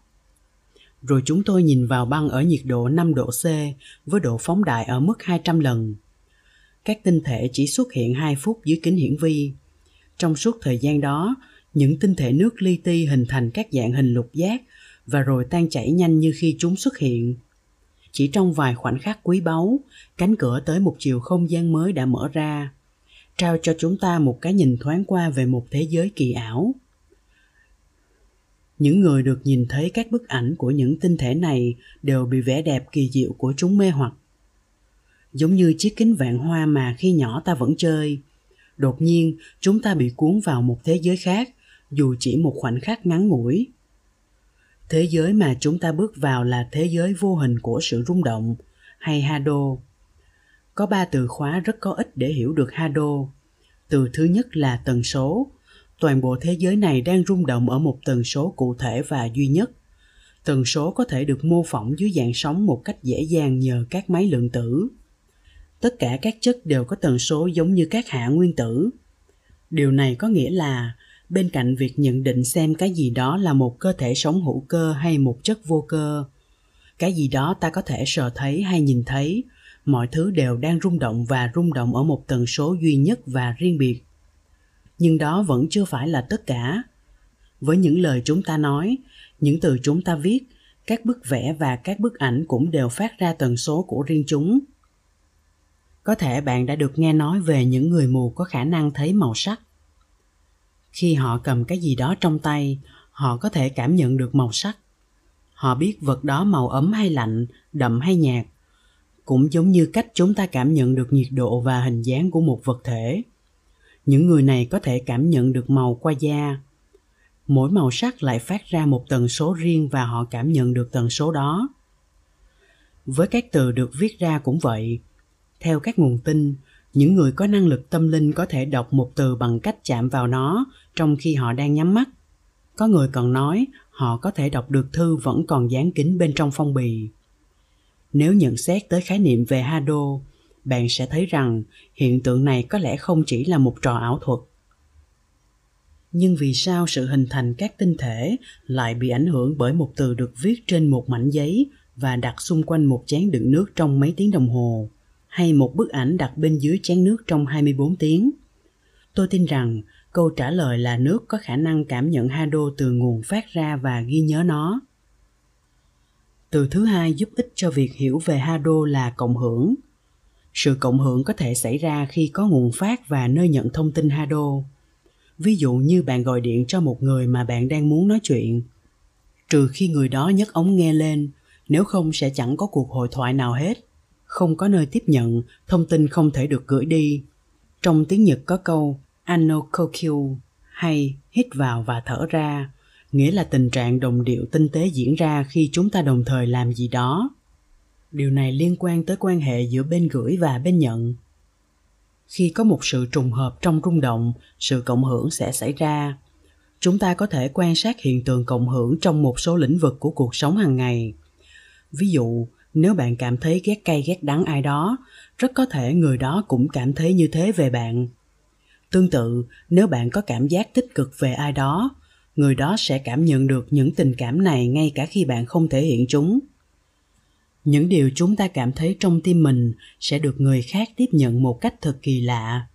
Rồi chúng tôi nhìn vào băng ở nhiệt độ 5 độ C với độ phóng đại ở mức 200 lần. Các tinh thể chỉ xuất hiện 2 phút dưới kính hiển vi. Trong suốt thời gian đó, những tinh thể nước li ti hình thành các dạng hình lục giác và rồi tan chảy nhanh như khi chúng xuất hiện. Chỉ trong vài khoảnh khắc quý báu, cánh cửa tới một chiều không gian mới đã mở ra, trao cho chúng ta một cái nhìn thoáng qua về một thế giới kỳ ảo. Những người được nhìn thấy các bức ảnh của những tinh thể này đều bị vẻ đẹp kỳ diệu của chúng mê hoặc. Giống như chiếc kính vạn hoa mà khi nhỏ ta vẫn chơi. Đột nhiên, chúng ta bị cuốn vào một thế giới khác, dù chỉ một khoảnh khắc ngắn ngủi. Thế giới mà chúng ta bước vào là thế giới vô hình của sự rung động. Hay hado? Có ba từ khóa rất có ích để hiểu được hado. Từ thứ nhất là tần số. Toàn bộ thế giới này đang rung động ở một tần số cụ thể và duy nhất. Tần số có thể được mô phỏng dưới dạng sóng một cách dễ dàng nhờ các máy lượng tử tất cả các chất đều có tần số giống như các hạ nguyên tử. Điều này có nghĩa là bên cạnh việc nhận định xem cái gì đó là một cơ thể sống hữu cơ hay một chất vô cơ, cái gì đó ta có thể sờ thấy hay nhìn thấy, mọi thứ đều đang rung động và rung động ở một tần số duy nhất và riêng biệt. Nhưng đó vẫn chưa phải là tất cả. Với những lời chúng ta nói, những từ chúng ta viết, các bức vẽ và các bức ảnh cũng đều phát ra tần số của riêng chúng có thể bạn đã được nghe nói về những người mù có khả năng thấy màu sắc. Khi họ cầm cái gì đó trong tay, họ có thể cảm nhận được màu sắc. Họ biết vật đó màu ấm hay lạnh, đậm hay nhạt. Cũng giống như cách chúng ta cảm nhận được nhiệt độ và hình dáng của một vật thể. Những người này có thể cảm nhận được màu qua da. Mỗi màu sắc lại phát ra một tần số riêng và họ cảm nhận được tần số đó. Với các từ được viết ra cũng vậy theo các nguồn tin, những người có năng lực tâm linh có thể đọc một từ bằng cách chạm vào nó trong khi họ đang nhắm mắt. Có người còn nói họ có thể đọc được thư vẫn còn dán kín bên trong phong bì. Nếu nhận xét tới khái niệm về hado, bạn sẽ thấy rằng hiện tượng này có lẽ không chỉ là một trò ảo thuật. Nhưng vì sao sự hình thành các tinh thể lại bị ảnh hưởng bởi một từ được viết trên một mảnh giấy và đặt xung quanh một chén đựng nước trong mấy tiếng đồng hồ? Hay một bức ảnh đặt bên dưới chén nước trong 24 tiếng? Tôi tin rằng câu trả lời là nước có khả năng cảm nhận hado từ nguồn phát ra và ghi nhớ nó. Từ thứ hai giúp ích cho việc hiểu về hado là cộng hưởng. Sự cộng hưởng có thể xảy ra khi có nguồn phát và nơi nhận thông tin hado. Ví dụ như bạn gọi điện cho một người mà bạn đang muốn nói chuyện. Trừ khi người đó nhấc ống nghe lên, nếu không sẽ chẳng có cuộc hội thoại nào hết không có nơi tiếp nhận, thông tin không thể được gửi đi. Trong tiếng Nhật có câu ano kokyu hay hít vào và thở ra, nghĩa là tình trạng đồng điệu tinh tế diễn ra khi chúng ta đồng thời làm gì đó. Điều này liên quan tới quan hệ giữa bên gửi và bên nhận. Khi có một sự trùng hợp trong rung động, sự cộng hưởng sẽ xảy ra. Chúng ta có thể quan sát hiện tượng cộng hưởng trong một số lĩnh vực của cuộc sống hàng ngày. Ví dụ, nếu bạn cảm thấy ghét cay ghét đắng ai đó, rất có thể người đó cũng cảm thấy như thế về bạn. Tương tự, nếu bạn có cảm giác tích cực về ai đó, người đó sẽ cảm nhận được những tình cảm này ngay cả khi bạn không thể hiện chúng. Những điều chúng ta cảm thấy trong tim mình sẽ được người khác tiếp nhận một cách thật kỳ lạ.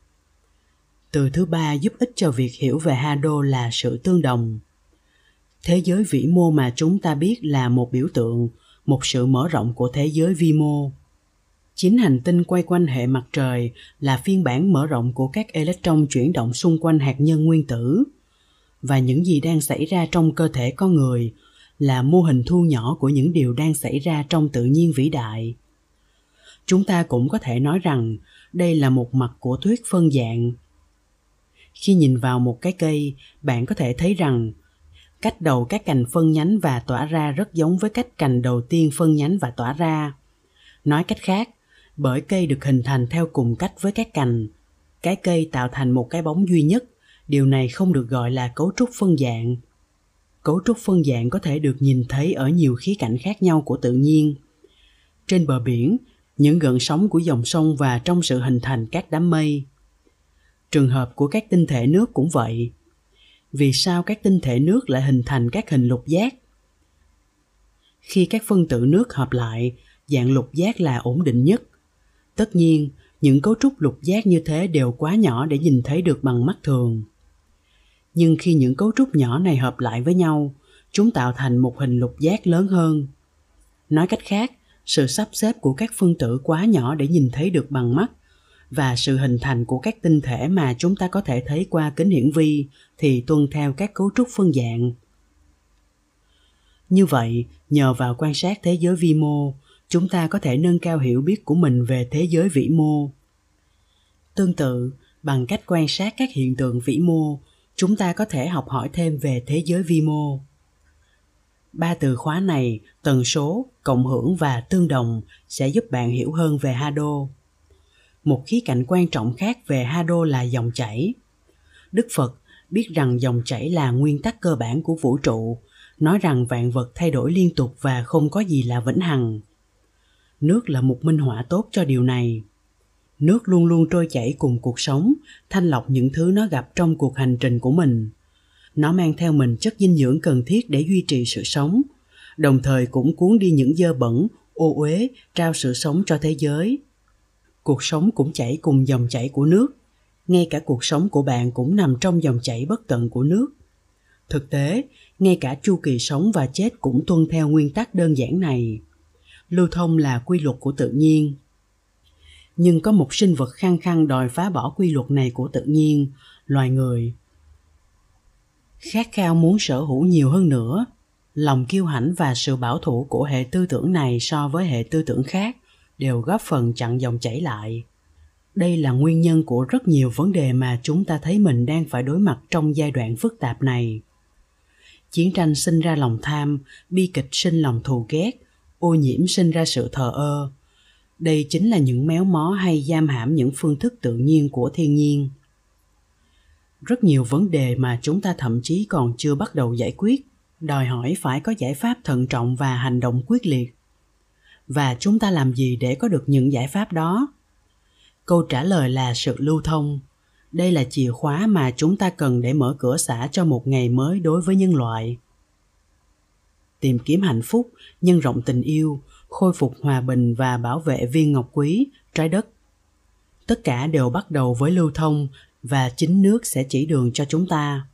Từ thứ ba giúp ích cho việc hiểu về hado là sự tương đồng. Thế giới vĩ mô mà chúng ta biết là một biểu tượng một sự mở rộng của thế giới vi mô. Chín hành tinh quay quanh hệ mặt trời là phiên bản mở rộng của các electron chuyển động xung quanh hạt nhân nguyên tử. Và những gì đang xảy ra trong cơ thể con người là mô hình thu nhỏ của những điều đang xảy ra trong tự nhiên vĩ đại. Chúng ta cũng có thể nói rằng đây là một mặt của thuyết phân dạng. Khi nhìn vào một cái cây, bạn có thể thấy rằng cách đầu các cành phân nhánh và tỏa ra rất giống với cách cành đầu tiên phân nhánh và tỏa ra. Nói cách khác, bởi cây được hình thành theo cùng cách với các cành, cái cây tạo thành một cái bóng duy nhất, điều này không được gọi là cấu trúc phân dạng. Cấu trúc phân dạng có thể được nhìn thấy ở nhiều khía cạnh khác nhau của tự nhiên. Trên bờ biển, những gợn sóng của dòng sông và trong sự hình thành các đám mây. Trường hợp của các tinh thể nước cũng vậy vì sao các tinh thể nước lại hình thành các hình lục giác? Khi các phân tử nước hợp lại, dạng lục giác là ổn định nhất. Tất nhiên, những cấu trúc lục giác như thế đều quá nhỏ để nhìn thấy được bằng mắt thường. Nhưng khi những cấu trúc nhỏ này hợp lại với nhau, chúng tạo thành một hình lục giác lớn hơn. Nói cách khác, sự sắp xếp của các phân tử quá nhỏ để nhìn thấy được bằng mắt và sự hình thành của các tinh thể mà chúng ta có thể thấy qua kính hiển vi thì tuân theo các cấu trúc phân dạng. Như vậy, nhờ vào quan sát thế giới vi mô, chúng ta có thể nâng cao hiểu biết của mình về thế giới vĩ mô. Tương tự, bằng cách quan sát các hiện tượng vĩ mô, chúng ta có thể học hỏi thêm về thế giới vi mô. Ba từ khóa này, tần số, cộng hưởng và tương đồng sẽ giúp bạn hiểu hơn về hado một khía cạnh quan trọng khác về hado là dòng chảy. Đức phật biết rằng dòng chảy là nguyên tắc cơ bản của vũ trụ, nói rằng vạn vật thay đổi liên tục và không có gì là vĩnh hằng. Nước là một minh họa tốt cho điều này. Nước luôn luôn trôi chảy cùng cuộc sống, thanh lọc những thứ nó gặp trong cuộc hành trình của mình. Nó mang theo mình chất dinh dưỡng cần thiết để duy trì sự sống, đồng thời cũng cuốn đi những dơ bẩn, ô uế, trao sự sống cho thế giới cuộc sống cũng chảy cùng dòng chảy của nước. Ngay cả cuộc sống của bạn cũng nằm trong dòng chảy bất tận của nước. Thực tế, ngay cả chu kỳ sống và chết cũng tuân theo nguyên tắc đơn giản này. Lưu thông là quy luật của tự nhiên. Nhưng có một sinh vật khăng khăng đòi phá bỏ quy luật này của tự nhiên, loài người. Khát khao muốn sở hữu nhiều hơn nữa, lòng kiêu hãnh và sự bảo thủ của hệ tư tưởng này so với hệ tư tưởng khác đều góp phần chặn dòng chảy lại. Đây là nguyên nhân của rất nhiều vấn đề mà chúng ta thấy mình đang phải đối mặt trong giai đoạn phức tạp này. Chiến tranh sinh ra lòng tham, bi kịch sinh lòng thù ghét, ô nhiễm sinh ra sự thờ ơ. Đây chính là những méo mó hay giam hãm những phương thức tự nhiên của thiên nhiên. Rất nhiều vấn đề mà chúng ta thậm chí còn chưa bắt đầu giải quyết, đòi hỏi phải có giải pháp thận trọng và hành động quyết liệt và chúng ta làm gì để có được những giải pháp đó? Câu trả lời là sự lưu thông. Đây là chìa khóa mà chúng ta cần để mở cửa xả cho một ngày mới đối với nhân loại. Tìm kiếm hạnh phúc, nhân rộng tình yêu, khôi phục hòa bình và bảo vệ viên ngọc quý, trái đất. Tất cả đều bắt đầu với lưu thông và chính nước sẽ chỉ đường cho chúng ta.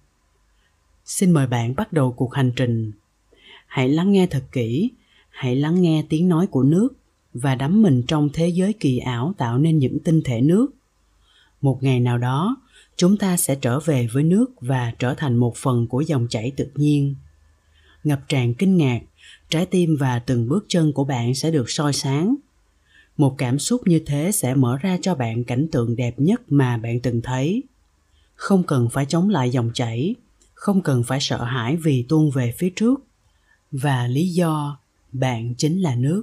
Xin mời bạn bắt đầu cuộc hành trình. Hãy lắng nghe thật kỹ hãy lắng nghe tiếng nói của nước và đắm mình trong thế giới kỳ ảo tạo nên những tinh thể nước. Một ngày nào đó, chúng ta sẽ trở về với nước và trở thành một phần của dòng chảy tự nhiên. Ngập tràn kinh ngạc, trái tim và từng bước chân của bạn sẽ được soi sáng. Một cảm xúc như thế sẽ mở ra cho bạn cảnh tượng đẹp nhất mà bạn từng thấy. Không cần phải chống lại dòng chảy, không cần phải sợ hãi vì tuôn về phía trước. Và lý do bạn chính là nước.